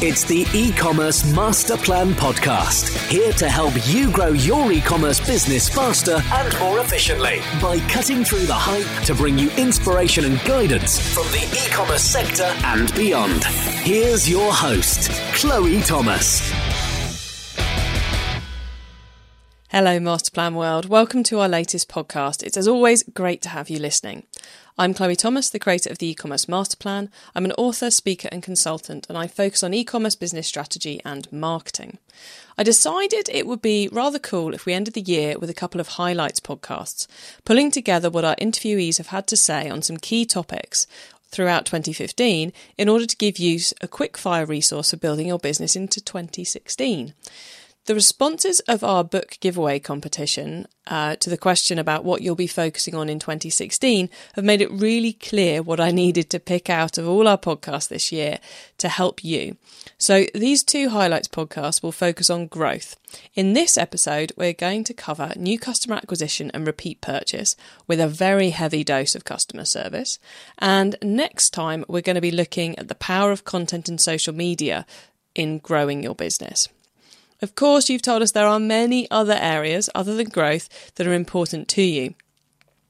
It's the e-commerce master plan podcast. Here to help you grow your e-commerce business faster and more efficiently by cutting through the hype to bring you inspiration and guidance from the e-commerce sector and beyond. Here's your host, Chloe Thomas. Hello, Masterplan World. Welcome to our latest podcast. It's as always great to have you listening. I'm Chloe Thomas, the creator of the e-commerce master plan. I'm an author, speaker, and consultant, and I focus on e-commerce business strategy and marketing. I decided it would be rather cool if we ended the year with a couple of highlights podcasts, pulling together what our interviewees have had to say on some key topics throughout 2015 in order to give you a quick fire resource for building your business into 2016. The responses of our book giveaway competition uh, to the question about what you'll be focusing on in 2016 have made it really clear what I needed to pick out of all our podcasts this year to help you. So, these two highlights podcasts will focus on growth. In this episode, we're going to cover new customer acquisition and repeat purchase with a very heavy dose of customer service. And next time, we're going to be looking at the power of content and social media in growing your business. Of course, you've told us there are many other areas other than growth that are important to you.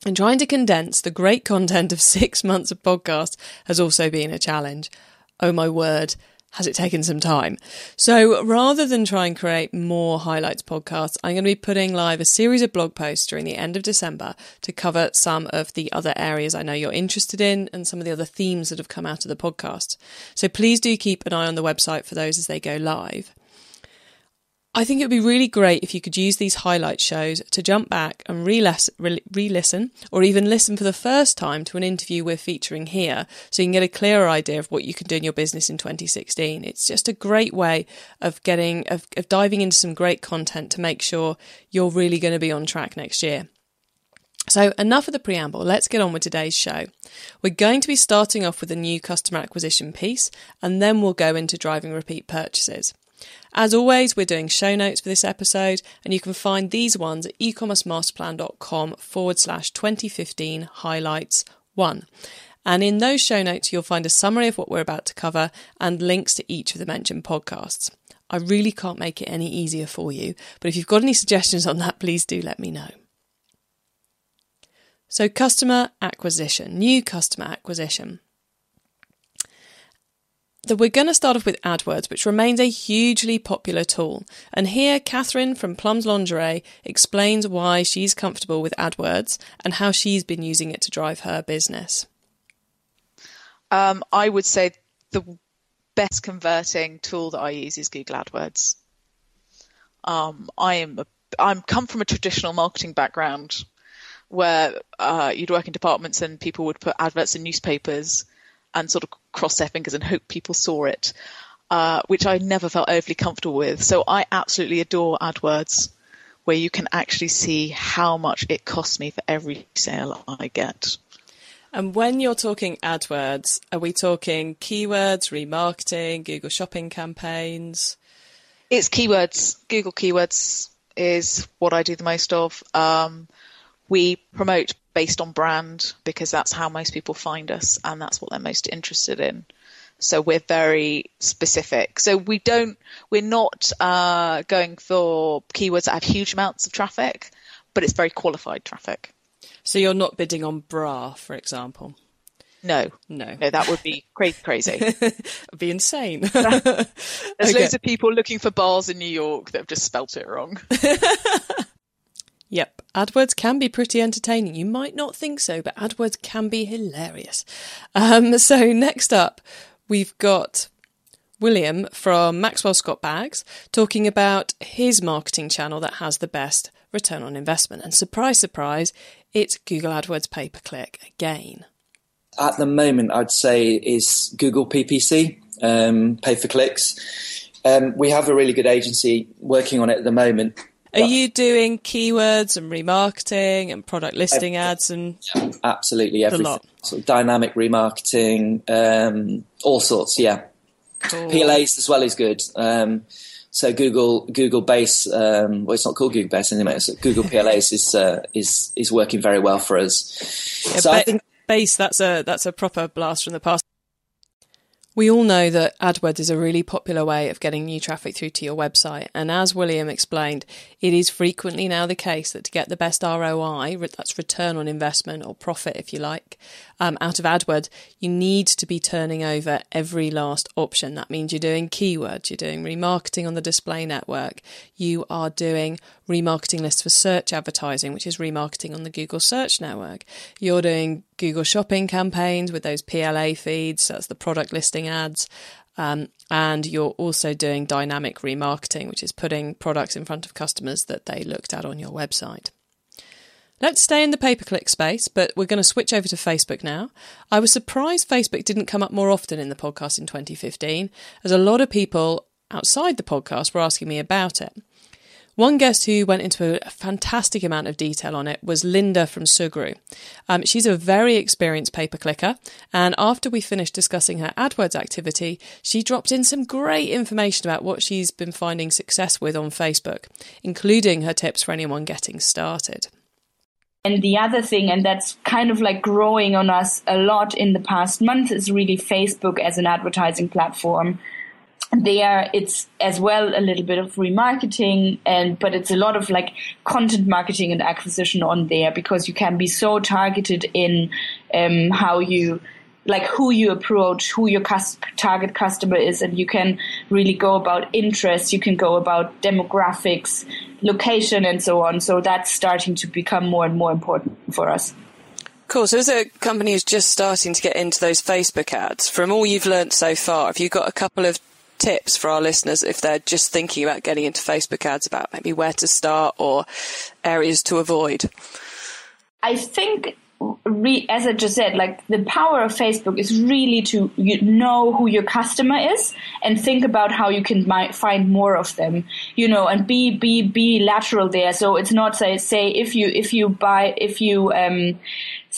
And trying to condense the great content of six months of podcast has also been a challenge. Oh my word, has it taken some time? So rather than try and create more highlights podcasts, I'm going to be putting live a series of blog posts during the end of December to cover some of the other areas I know you're interested in and some of the other themes that have come out of the podcast. So please do keep an eye on the website for those as they go live. I think it would be really great if you could use these highlight shows to jump back and re listen or even listen for the first time to an interview we're featuring here so you can get a clearer idea of what you can do in your business in 2016. It's just a great way of getting, of, of diving into some great content to make sure you're really going to be on track next year. So, enough of the preamble, let's get on with today's show. We're going to be starting off with a new customer acquisition piece, and then we'll go into driving repeat purchases. As always, we're doing show notes for this episode, and you can find these ones at ecommercemasterplan.com forward slash 2015 highlights one. And in those show notes, you'll find a summary of what we're about to cover and links to each of the mentioned podcasts. I really can't make it any easier for you, but if you've got any suggestions on that, please do let me know. So, customer acquisition, new customer acquisition we're going to start off with AdWords, which remains a hugely popular tool. And here, Catherine from Plums Lingerie explains why she's comfortable with AdWords and how she's been using it to drive her business. Um, I would say the best converting tool that I use is Google AdWords. Um, I am a, I'm come from a traditional marketing background where uh, you'd work in departments and people would put adverts in newspapers and sort of cross their fingers and hope people saw it, uh, which I never felt overly comfortable with. So I absolutely adore AdWords, where you can actually see how much it costs me for every sale I get. And when you're talking AdWords, are we talking keywords, remarketing, Google shopping campaigns? It's keywords. Google keywords is what I do the most of. Um, we promote based on brand because that's how most people find us and that's what they're most interested in. So we're very specific. So we don't, we're not uh, going for keywords that have huge amounts of traffic, but it's very qualified traffic. So you're not bidding on bra, for example. No, no, no, that would be crazy. Crazy, It'd be insane. There's okay. loads of people looking for bars in New York that have just spelt it wrong. Yep, AdWords can be pretty entertaining. You might not think so, but AdWords can be hilarious. Um, so, next up, we've got William from Maxwell Scott Bags talking about his marketing channel that has the best return on investment. And surprise, surprise, it's Google AdWords pay per click again. At the moment, I'd say is Google PPC, um, pay for clicks. Um, we have a really good agency working on it at the moment. Are you doing keywords and remarketing and product listing ads and yeah, absolutely everything? Sort of dynamic remarketing, um, all sorts. Yeah, cool. PLAs as well is good. Um, so Google Google Base, um, well, it's not called Google Base anymore. So Google PLAs is uh, is is working very well for us. Yeah, so ba- I think Base that's a that's a proper blast from the past. We all know that AdWords is a really popular way of getting new traffic through to your website. And as William explained, it is frequently now the case that to get the best ROI, that's return on investment or profit, if you like, um, out of AdWords, you need to be turning over every last option. That means you're doing keywords, you're doing remarketing on the display network, you are doing remarketing lists for search advertising, which is remarketing on the Google search network. You're doing Google shopping campaigns with those PLA feeds, that's the product listing ads. Um, and you're also doing dynamic remarketing, which is putting products in front of customers that they looked at on your website. Let's stay in the pay per click space, but we're going to switch over to Facebook now. I was surprised Facebook didn't come up more often in the podcast in 2015, as a lot of people outside the podcast were asking me about it. One guest who went into a fantastic amount of detail on it was Linda from Sugru. Um, she's a very experienced pay per clicker, and after we finished discussing her AdWords activity, she dropped in some great information about what she's been finding success with on Facebook, including her tips for anyone getting started. And the other thing, and that's kind of like growing on us a lot in the past month, is really Facebook as an advertising platform. There it's as well a little bit of remarketing and but it's a lot of like content marketing and acquisition on there because you can be so targeted in um, how you like who you approach who your cus- target customer is and you can really go about interests, you can go about demographics location and so on so that's starting to become more and more important for us Cool. So, as a company who's just starting to get into those Facebook ads, from all you've learned so far, have you got a couple of tips for our listeners if they're just thinking about getting into Facebook ads about maybe where to start or areas to avoid? I think re, as I just said, like the power of Facebook is really to you know who your customer is and think about how you can mi- find more of them, you know, and be be be lateral there. So it's not say say if you if you buy if you um,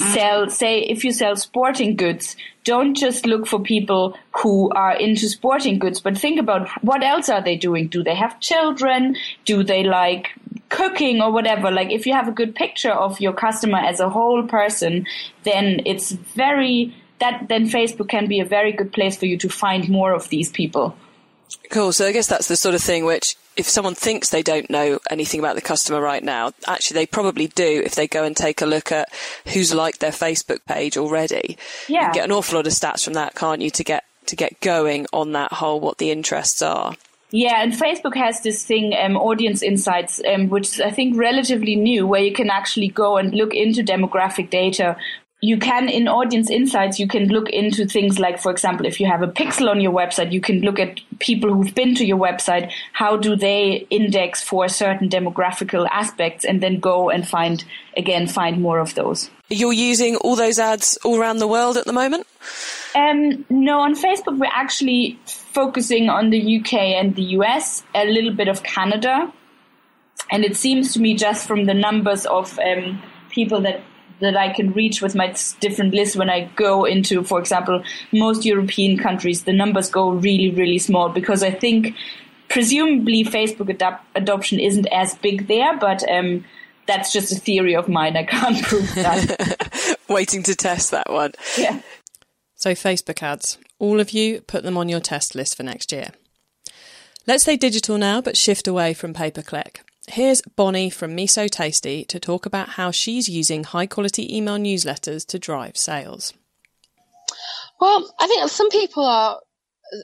Mm-hmm. sell say if you sell sporting goods, don't just look for people who are into sporting goods, but think about what else are they doing? Do they have children? Do they like cooking or whatever? Like if you have a good picture of your customer as a whole person, then it's very that then Facebook can be a very good place for you to find more of these people. Cool. So I guess that's the sort of thing which if someone thinks they don't know anything about the customer right now, actually they probably do if they go and take a look at who's liked their Facebook page already. Yeah. You can get an awful lot of stats from that, can't you, to get to get going on that whole what the interests are. Yeah, and Facebook has this thing, um, Audience Insights, um, which is, I think, relatively new, where you can actually go and look into demographic data you can in audience insights you can look into things like for example if you have a pixel on your website you can look at people who've been to your website. How do they index for certain demographical aspects and then go and find again find more of those? You're using all those ads all around the world at the moment? Um, no on facebook we're actually focusing on the uk and the us a little bit of canada. And it seems to me just from the numbers of um, people that that I can reach with my different lists when I go into, for example, most European countries, the numbers go really, really small because I think presumably Facebook adop- adoption isn't as big there, but um, that's just a theory of mine. I can't prove that. Waiting to test that one. Yeah. So, Facebook ads, all of you put them on your test list for next year. Let's stay digital now, but shift away from pay per click. Here's Bonnie from Miso Tasty to talk about how she's using high quality email newsletters to drive sales. Well, I think some people are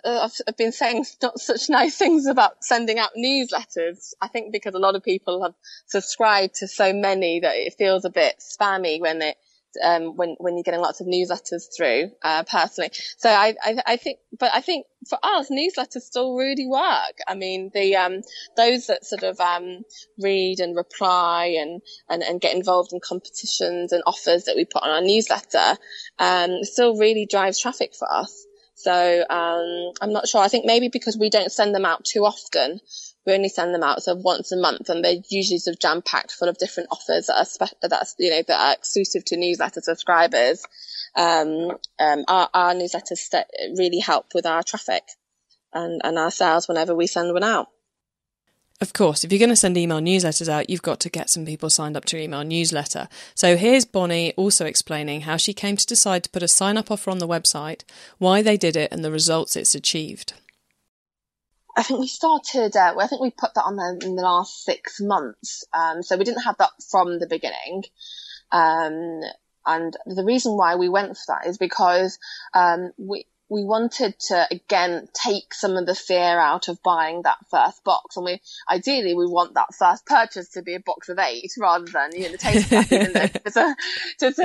uh, have been saying not such nice things about sending out newsletters. I think because a lot of people have subscribed to so many that it feels a bit spammy when it um, when when you're getting lots of newsletters through uh, personally. So I, I, I think, but I think for us, newsletters still really work. I mean, the um, those that sort of um, read and reply and, and and get involved in competitions and offers that we put on our newsletter um, still really drives traffic for us. So um, I'm not sure. I think maybe because we don't send them out too often, we only send them out sort of once a month and they're usually sort of jam packed full of different offers that are spe- that's you know that are exclusive to newsletter subscribers um, um, our, our newsletters st- really help with our traffic and, and our sales whenever we send one out Of course, if you're going to send email newsletters out, you've got to get some people signed up to your email newsletter. So here's Bonnie also explaining how she came to decide to put a sign up offer on the website, why they did it, and the results it's achieved. I think we started, uh, I think we put that on there in the last six months. Um, so we didn't have that from the beginning. Um, and the reason why we went for that is because um, we, we wanted to again take some of the fear out of buying that first box, and we ideally we want that first purchase to be a box of eight rather than you know the taste pack. even though just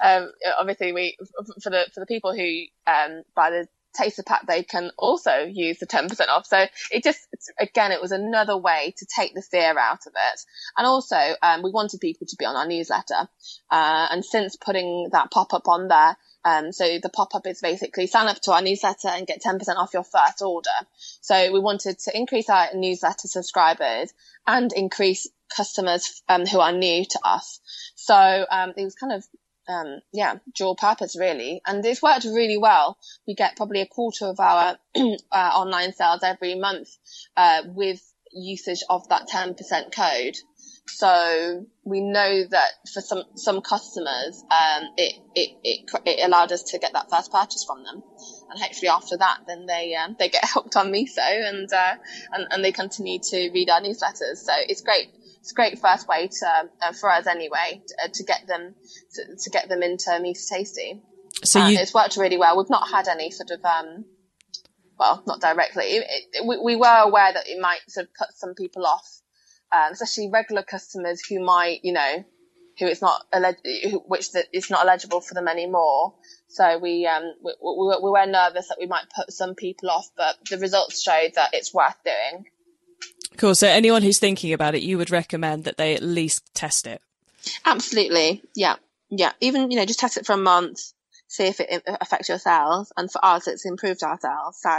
um, obviously we for the for the people who um, buy the taster pack they can also use the 10% off so it just again it was another way to take the fear out of it and also um, we wanted people to be on our newsletter uh, and since putting that pop-up on there um, so the pop-up is basically sign up to our newsletter and get 10% off your first order. So we wanted to increase our newsletter subscribers and increase customers um, who are new to us. So um, it was kind of um, yeah, dual purpose really. And it's worked really well. We get probably a quarter of our uh, online sales every month uh, with usage of that 10% code. So we know that for some some customers, um, it, it, it it allowed us to get that first purchase from them, and hopefully after that, then they um, they get hooked on Miso and uh, and and they continue to read our newsletters. So it's great. It's a great first way to uh, for us anyway to, uh, to get them to, to, get them into Miso Tasty. So you... it's worked really well. We've not had any sort of um, well, not directly. It, it, we, we were aware that it might sort of put some people off um, especially regular customers who might, you know, who it's not which is not eligible for them anymore. So we, um, we, we, we were nervous that we might put some people off, but the results showed that it's worth doing. Cool. So anyone who's thinking about it, you would recommend that they at least test it. Absolutely. Yeah. Yeah. Even, you know, just test it for a month, see if it affects your sales. And for us, it's improved our sales. So,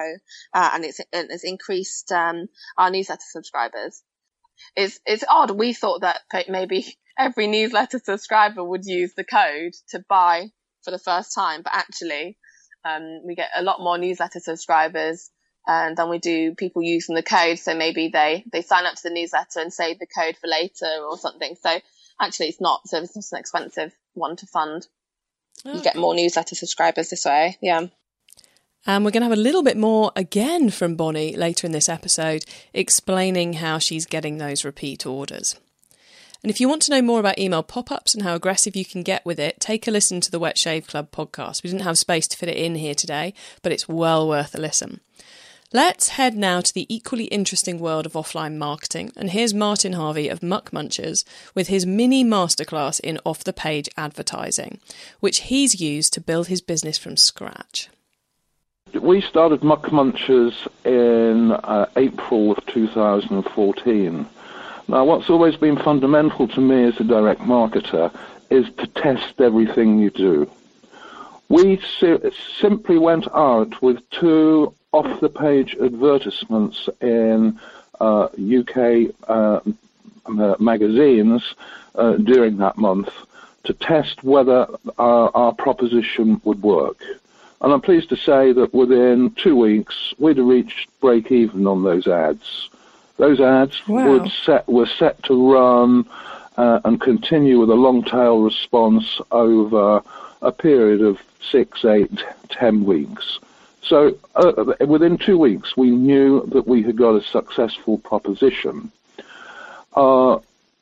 uh, and it's, it's increased, um, our newsletter subscribers it's it's odd. We thought that maybe every newsletter subscriber would use the code to buy for the first time, but actually, um, we get a lot more newsletter subscribers and than we do people using the code. So maybe they they sign up to the newsletter and save the code for later or something. So actually, it's not so it's not an expensive one to fund. Oh. You get more newsletter subscribers this way. Yeah. And we're going to have a little bit more again from Bonnie later in this episode, explaining how she's getting those repeat orders. And if you want to know more about email pop ups and how aggressive you can get with it, take a listen to the Wet Shave Club podcast. We didn't have space to fit it in here today, but it's well worth a listen. Let's head now to the equally interesting world of offline marketing. And here's Martin Harvey of Muck Munchers with his mini masterclass in off the page advertising, which he's used to build his business from scratch. We started Muck Munchers in uh, April of 2014. Now, what's always been fundamental to me as a direct marketer is to test everything you do. We si- simply went out with two off-the-page advertisements in uh, UK uh, magazines uh, during that month to test whether our, our proposition would work. And I'm pleased to say that within two weeks, we'd reached break even on those ads. Those ads wow. set, were set to run uh, and continue with a long tail response over a period of six, eight, ten weeks. So uh, within two weeks, we knew that we had got a successful proposition. Uh,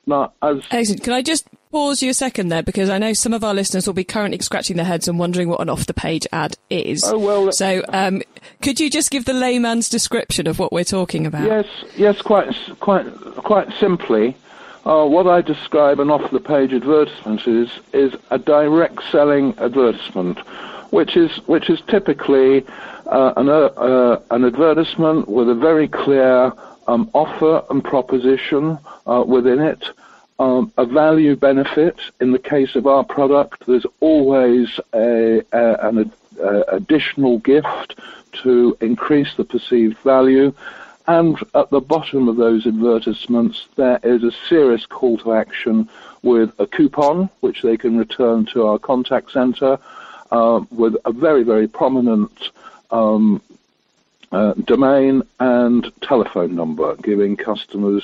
now, as Excellent. Can I just pause you a second there because I know some of our listeners will be currently scratching their heads and wondering what an off-the-page ad is. Oh well. So, um, could you just give the layman's description of what we're talking about? Yes, yes, quite, quite, quite simply. Uh, what I describe an off-the-page advertisement is is a direct selling advertisement, which is which is typically uh, an uh, an advertisement with a very clear um, offer and proposition uh, within it um, a value benefit. In the case of our product, there's always a, a, an additional gift to increase the perceived value. And at the bottom of those advertisements, there is a serious call to action with a coupon, which they can return to our contact center, uh, with a very, very prominent um, uh, domain and telephone number, giving customers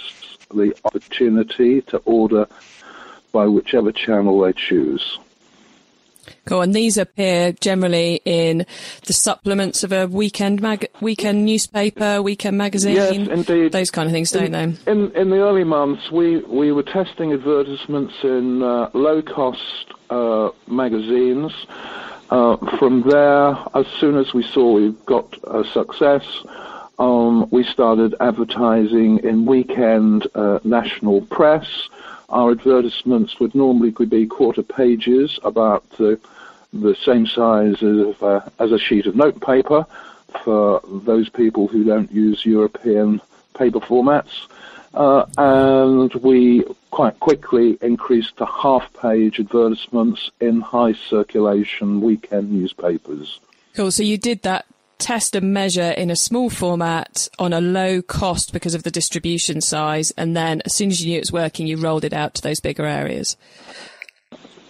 the opportunity to order by whichever channel they choose. Cool. And these appear generally in the supplements of a weekend mag- weekend newspaper, weekend magazine. Yes, indeed. Those kind of things, don't in, they? In in the early months, we we were testing advertisements in uh, low cost uh, magazines. Uh, from there, as soon as we saw we got a success, um, we started advertising in weekend uh, national press. Our advertisements would normally be quarter pages, about the, the same size as, uh, as a sheet of notepaper for those people who don't use European paper formats. Uh, and we quite quickly increased to half-page advertisements in high circulation weekend newspapers. Cool. So you did that test and measure in a small format on a low cost because of the distribution size, and then as soon as you knew it was working, you rolled it out to those bigger areas.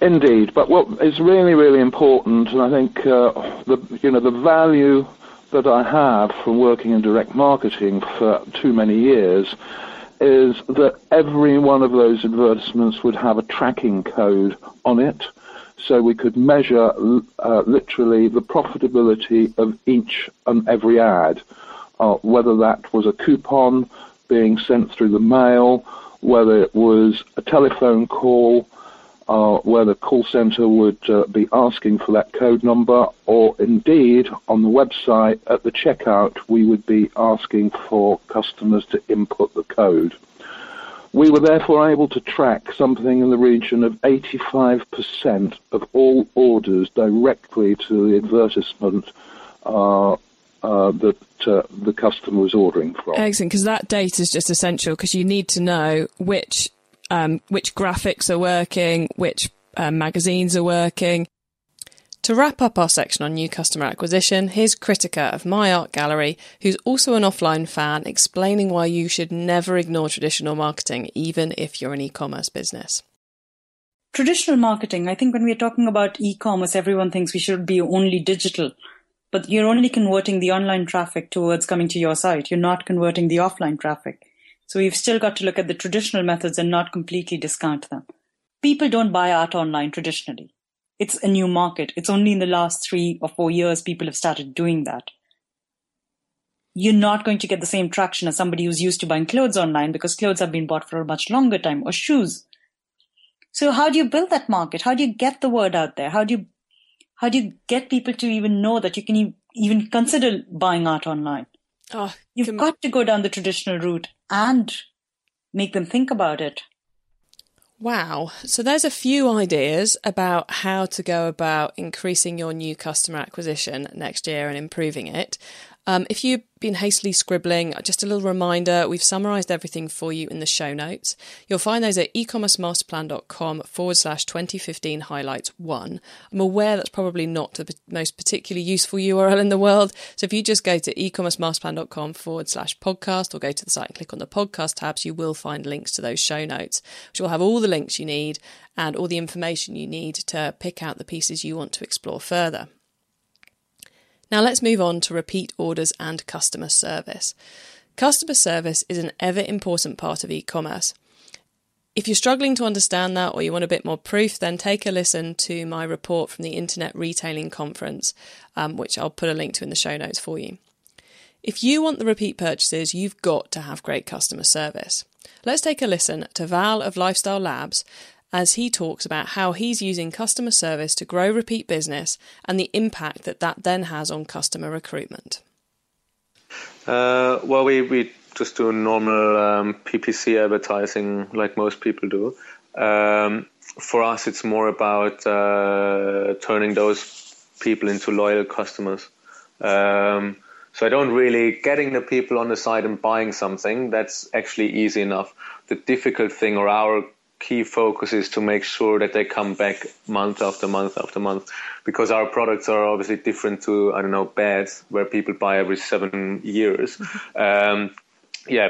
Indeed, but what is really, really important, and I think uh, the you know the value that I have from working in direct marketing for too many years is that every one of those advertisements would have a tracking code on it so we could measure uh, literally the profitability of each and every ad, uh, whether that was a coupon being sent through the mail, whether it was a telephone call, uh, where the call center would uh, be asking for that code number, or indeed on the website at the checkout, we would be asking for customers to input the code. We were therefore able to track something in the region of 85% of all orders directly to the advertisement uh, uh, that uh, the customer was ordering from. Excellent, because that data is just essential because you need to know which um, which graphics are working, which um, magazines are working, to wrap up our section on new customer acquisition, here's Kritika of My Art Gallery, who's also an offline fan, explaining why you should never ignore traditional marketing, even if you're an e commerce business. Traditional marketing, I think when we're talking about e commerce, everyone thinks we should be only digital, but you're only converting the online traffic towards coming to your site. You're not converting the offline traffic. So we've still got to look at the traditional methods and not completely discount them. People don't buy art online traditionally it's a new market. It's only in the last three or four years people have started doing that. You're not going to get the same traction as somebody who's used to buying clothes online because clothes have been bought for a much longer time or shoes. So how do you build that market? How do you get the word out there? How do you how do you get people to even know that you can even consider buying art online? Oh, You've can... got to go down the traditional route and make them think about it. Wow. So there's a few ideas about how to go about increasing your new customer acquisition next year and improving it. Um, if you've been hastily scribbling, just a little reminder we've summarised everything for you in the show notes. You'll find those at ecommercemasterplan.com forward slash 2015 highlights one. I'm aware that's probably not the most particularly useful URL in the world. So if you just go to ecommercemasterplan.com forward slash podcast or go to the site and click on the podcast tabs, you will find links to those show notes, which will have all the links you need and all the information you need to pick out the pieces you want to explore further. Now let's move on to repeat orders and customer service. Customer service is an ever important part of e commerce. If you're struggling to understand that or you want a bit more proof, then take a listen to my report from the Internet Retailing Conference, um, which I'll put a link to in the show notes for you. If you want the repeat purchases, you've got to have great customer service. Let's take a listen to Val of Lifestyle Labs as he talks about how he's using customer service to grow repeat business and the impact that that then has on customer recruitment. Uh, well, we, we just do normal um, PPC advertising like most people do. Um, for us, it's more about uh, turning those people into loyal customers. Um, so I don't really getting the people on the site and buying something. That's actually easy enough. The difficult thing, or our key focus is to make sure that they come back month after month after month because our products are obviously different to I don't know beds where people buy every seven years. um, yeah,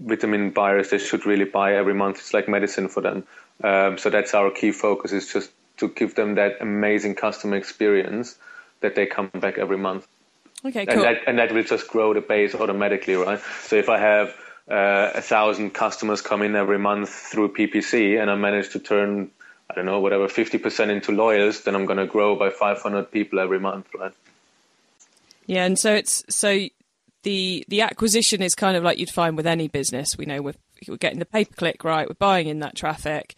vitamin buyers they should really buy every month. It's like medicine for them. Um, so that's our key focus is just to give them that amazing customer experience that they come back every month. Okay, cool. And that, and that will just grow the base automatically, right? So if I have uh, a thousand customers come in every month through PPC and I manage to turn, I don't know, whatever, 50% into loyals, then I'm going to grow by 500 people every month, right? Yeah, and so it's so the the acquisition is kind of like you'd find with any business. We know we're, we're getting the pay per click right, we're buying in that traffic.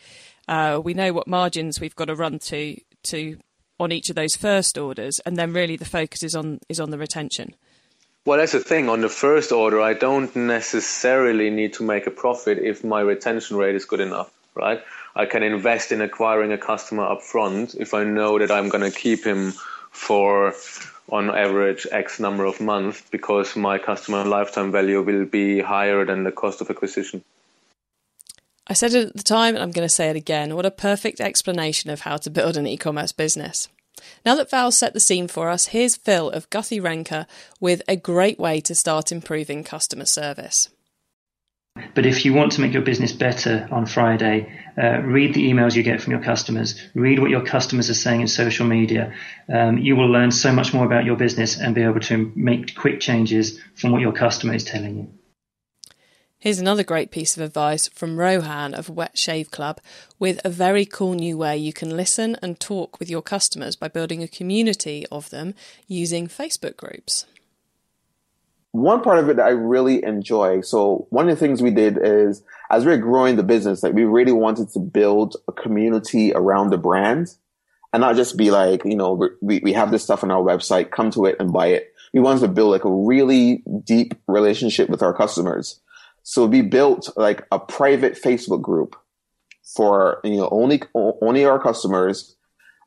Uh, we know what margins we've got to run to to on each of those first orders, and then really the focus is on is on the retention. Well, that's the thing. On the first order, I don't necessarily need to make a profit if my retention rate is good enough, right? I can invest in acquiring a customer up front if I know that I'm going to keep him for on average X number of months because my customer lifetime value will be higher than the cost of acquisition. I said it at the time and I'm going to say it again. What a perfect explanation of how to build an e commerce business. Now that Val set the scene for us, here's Phil of Guthy-Renker with a great way to start improving customer service. But if you want to make your business better on Friday, uh, read the emails you get from your customers. Read what your customers are saying in social media. Um, you will learn so much more about your business and be able to make quick changes from what your customer is telling you. Here's another great piece of advice from Rohan of Wet Shave Club with a very cool new way you can listen and talk with your customers by building a community of them using Facebook groups. One part of it that I really enjoy. So one of the things we did is as we are growing the business, like we really wanted to build a community around the brand and not just be like, you know, we, we have this stuff on our website, come to it and buy it. We wanted to build like a really deep relationship with our customers. So we built like a private Facebook group for, you know, only, only our customers.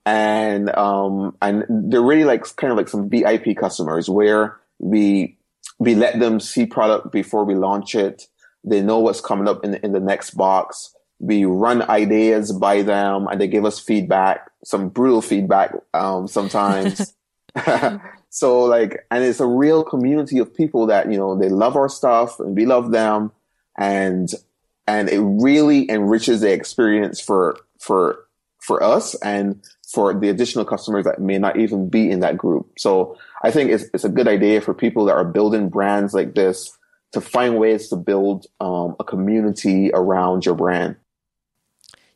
And, um, and they're really like kind of like some VIP customers where we, we let them see product before we launch it. They know what's coming up in the, in the next box. We run ideas by them and they give us feedback, some brutal feedback, um, sometimes. So like, and it's a real community of people that, you know, they love our stuff and we love them. And, and it really enriches the experience for, for, for us and for the additional customers that may not even be in that group. So I think it's, it's a good idea for people that are building brands like this to find ways to build um, a community around your brand.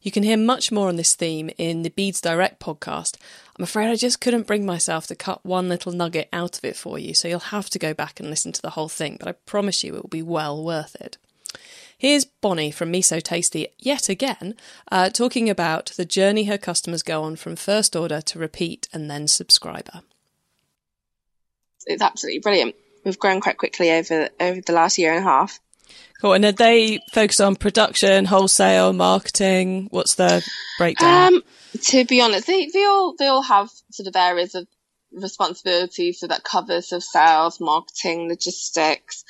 You can hear much more on this theme in the Beads Direct podcast. I'm afraid I just couldn't bring myself to cut one little nugget out of it for you, so you'll have to go back and listen to the whole thing, but I promise you it will be well worth it. Here's Bonnie from Miso Tasty yet again, uh, talking about the journey her customers go on from first order to repeat and then subscriber. It's absolutely brilliant. We've grown quite quickly over over the last year and a half. Cool. And they focus on production, wholesale, marketing? What's the breakdown? Um, to be honest, they, they all they all have sort of areas of responsibility, so that covers of sales, marketing, logistics,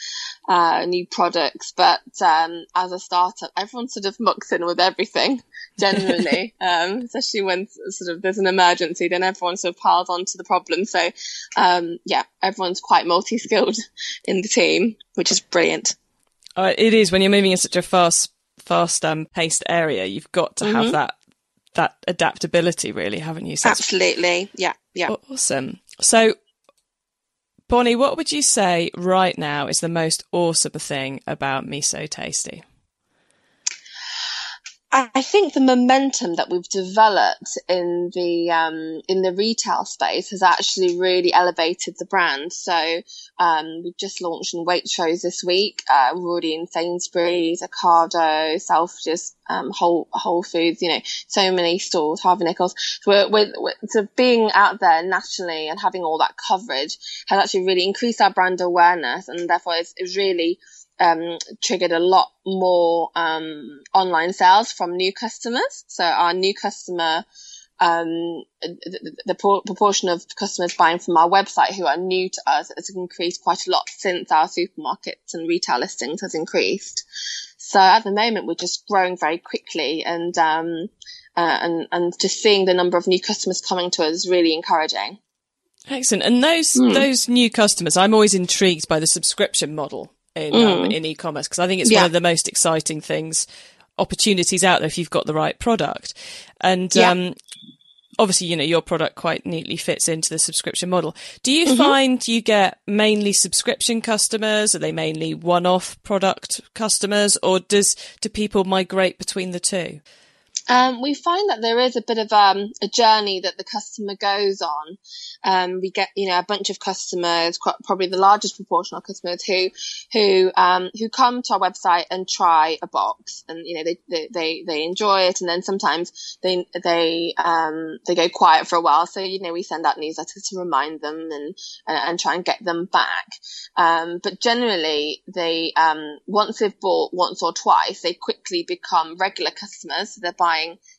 uh, new products. But um, as a startup, everyone sort of mucks in with everything generally, um, especially when sort of there's an emergency, then everyone sort of piles onto the problem. So um, yeah, everyone's quite multi-skilled in the team, which is brilliant. Uh, it is when you're moving in such a fast, fast um, paced area. You've got to mm-hmm. have that that adaptability, really, haven't you? So Absolutely, yeah, yeah. Awesome. So, Bonnie, what would you say right now is the most awesome thing about Miso Tasty? I think the momentum that we've developed in the um, in the retail space has actually really elevated the brand. So um, we've just launched in Waitrose this week. Uh, we're already in Sainsbury's, Ocado, Selfridges, um, Whole Whole Foods. You know, so many stores. Harvey Nichols. So we're, we're, we're, so being out there nationally and having all that coverage has actually really increased our brand awareness, and therefore it's, it's really um, triggered a lot more um, online sales from new customers. So our new customer, um, the, the, proportion of customers buying from our website who are new to us has increased quite a lot since our supermarkets and retail listings has increased. So at the moment, we're just growing very quickly and, um, uh, and, and just seeing the number of new customers coming to us is really encouraging. Excellent. And those, mm. those new customers, I'm always intrigued by the subscription model in um, mm. um, in e-commerce because I think it's yeah. one of the most exciting things opportunities out there if you've got the right product. And yeah. um, obviously, you know, your product quite neatly fits into the subscription model. Do you mm-hmm. find you get mainly subscription customers? Are they mainly one-off product customers, or does do people migrate between the two? Um, we find that there is a bit of um, a journey that the customer goes on. Um, we get, you know, a bunch of customers, probably the largest proportion of customers who, who, um, who come to our website and try a box and, you know, they, they, they, enjoy it. And then sometimes they, they, um, they go quiet for a while. So, you know, we send out newsletters to remind them and, and, and try and get them back. Um, but generally they, once they've bought once or twice, they quickly become regular customers. So they're buying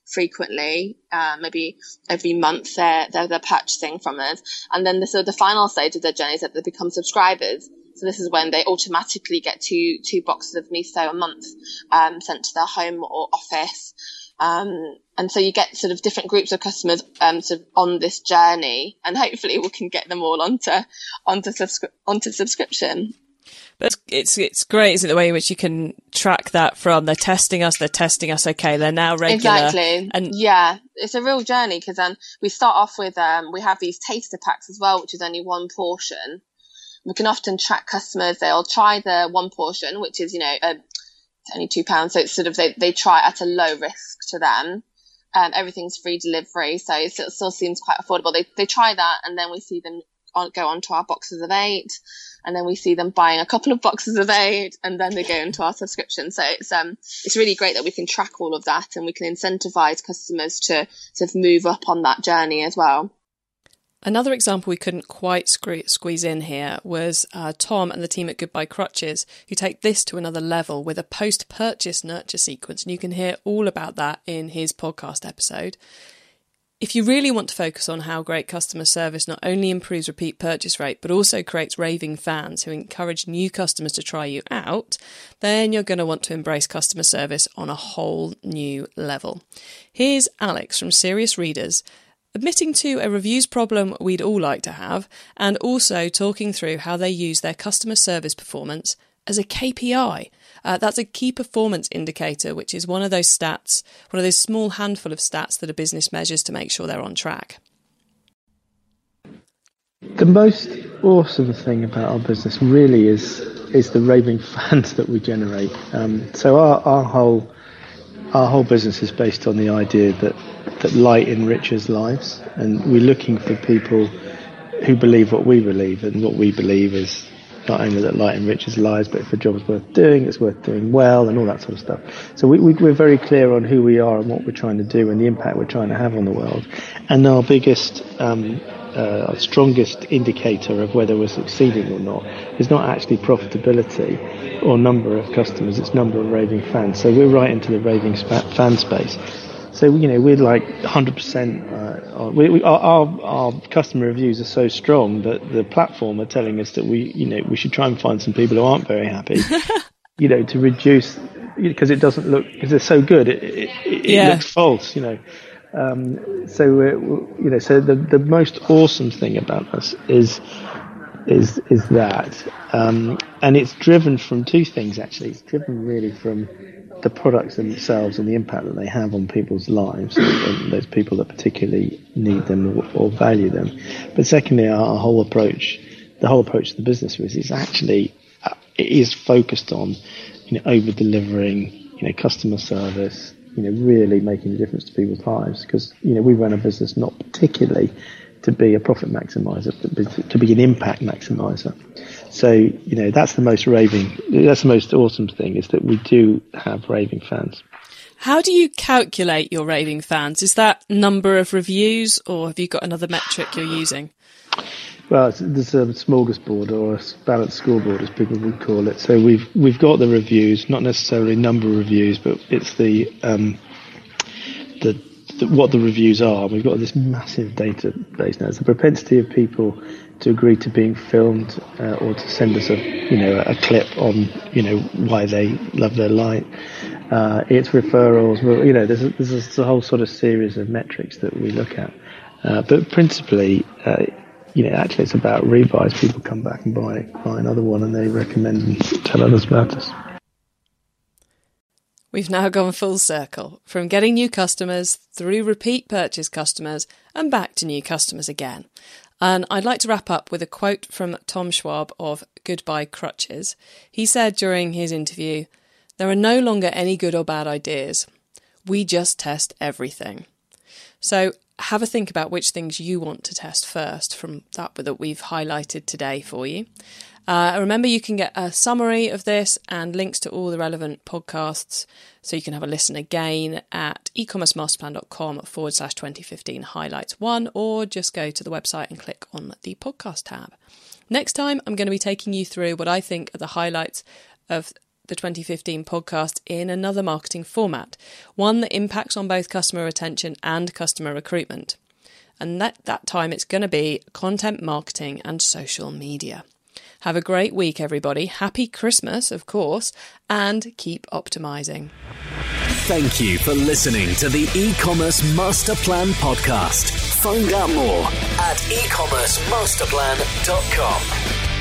frequently, uh, maybe every month they're, they're, they're purchasing from us. And then the, so the final stage of their journey is that they become subscribers. So this is when they automatically get two, two boxes of miso a month, um, sent to their home or office. Um, and so you get sort of different groups of customers, um, sort of on this journey and hopefully we can get them all onto, onto, subscri- onto subscription. But it's it's great, isn't it, the way in which you can track that from they're testing us, they're testing us, okay, they're now regular. Exactly. And yeah, it's a real journey because then we start off with um, we have these taster packs as well, which is only one portion. We can often track customers; they'll try the one portion, which is you know uh, only two pounds, so it's sort of they they try at a low risk to them. Um, everything's free delivery, so it still seems quite affordable. They they try that, and then we see them on, go onto our boxes of eight and then we see them buying a couple of boxes of eight and then they go into our subscription. So it's um it's really great that we can track all of that and we can incentivize customers to sort of move up on that journey as well. Another example we couldn't quite squeeze in here was uh, Tom and the team at Goodbye Crutches, who take this to another level with a post purchase nurture sequence. And you can hear all about that in his podcast episode. If you really want to focus on how great customer service not only improves repeat purchase rate, but also creates raving fans who encourage new customers to try you out, then you're going to want to embrace customer service on a whole new level. Here's Alex from Serious Readers admitting to a reviews problem we'd all like to have, and also talking through how they use their customer service performance as a KPI uh, that's a key performance indicator, which is one of those stats, one of those small handful of stats that a business measures to make sure they're on track. The most awesome thing about our business really is is the raving fans that we generate. Um, so our, our whole our whole business is based on the idea that that light enriches lives, and we're looking for people who believe what we believe, and what we believe is not only that light enriches lives, but if a job is worth doing, it's worth doing well, and all that sort of stuff. So we, we, we're very clear on who we are and what we're trying to do and the impact we're trying to have on the world. And our biggest, um, uh, our strongest indicator of whether we're succeeding or not is not actually profitability or number of customers, it's number of raving fans. So we're right into the raving fan space. So you know we're like 100%. Uh, we, we, our, our, customer reviews are so strong that the platform are telling us that we you know we should try and find some people who aren't very happy. you know to reduce because it doesn't look because they're so good it, it, it, yeah. looks false. You know. Um, so you know so the the most awesome thing about us is is is that um, and it's driven from two things actually. It's driven really from the products themselves and the impact that they have on people's lives, those people that particularly need them or, or value them. But secondly, our, whole approach, the whole approach to the business is, is actually uh, it is focused on you know over delivering, you know, customer service, you know, really making a difference to people's lives. Because you know we run a business not particularly to be a profit maximizer, but to be an impact maximizer. So, you know, that's the most raving, that's the most awesome thing is that we do have raving fans. How do you calculate your raving fans? Is that number of reviews or have you got another metric you're using? Well, there's a smorgasbord or a balanced scoreboard, as people would call it. So we've we've got the reviews, not necessarily number of reviews, but it's the um, the what the reviews are. We've got this massive database now. It's the propensity of people to agree to being filmed uh, or to send us a you know a clip on you know why they love their light. Uh, it's referrals. You know, there's a, there's a whole sort of series of metrics that we look at, uh, but principally, uh, you know, actually it's about rebuys. People come back and buy buy another one, and they recommend and tell others about us. We've now gone full circle from getting new customers through repeat purchase customers and back to new customers again. And I'd like to wrap up with a quote from Tom Schwab of Goodbye Crutches. He said during his interview, There are no longer any good or bad ideas. We just test everything. So have a think about which things you want to test first from that that we've highlighted today for you. Uh, remember, you can get a summary of this and links to all the relevant podcasts so you can have a listen again at ecommercemasterplan.com forward slash 2015 highlights one, or just go to the website and click on the podcast tab. Next time, I'm going to be taking you through what I think are the highlights of the 2015 podcast in another marketing format, one that impacts on both customer retention and customer recruitment. And that, that time it's going to be content marketing and social media. Have a great week, everybody. Happy Christmas, of course, and keep optimizing. Thank you for listening to the e-commerce master plan podcast. Find out more at ecommercemasterplan.com.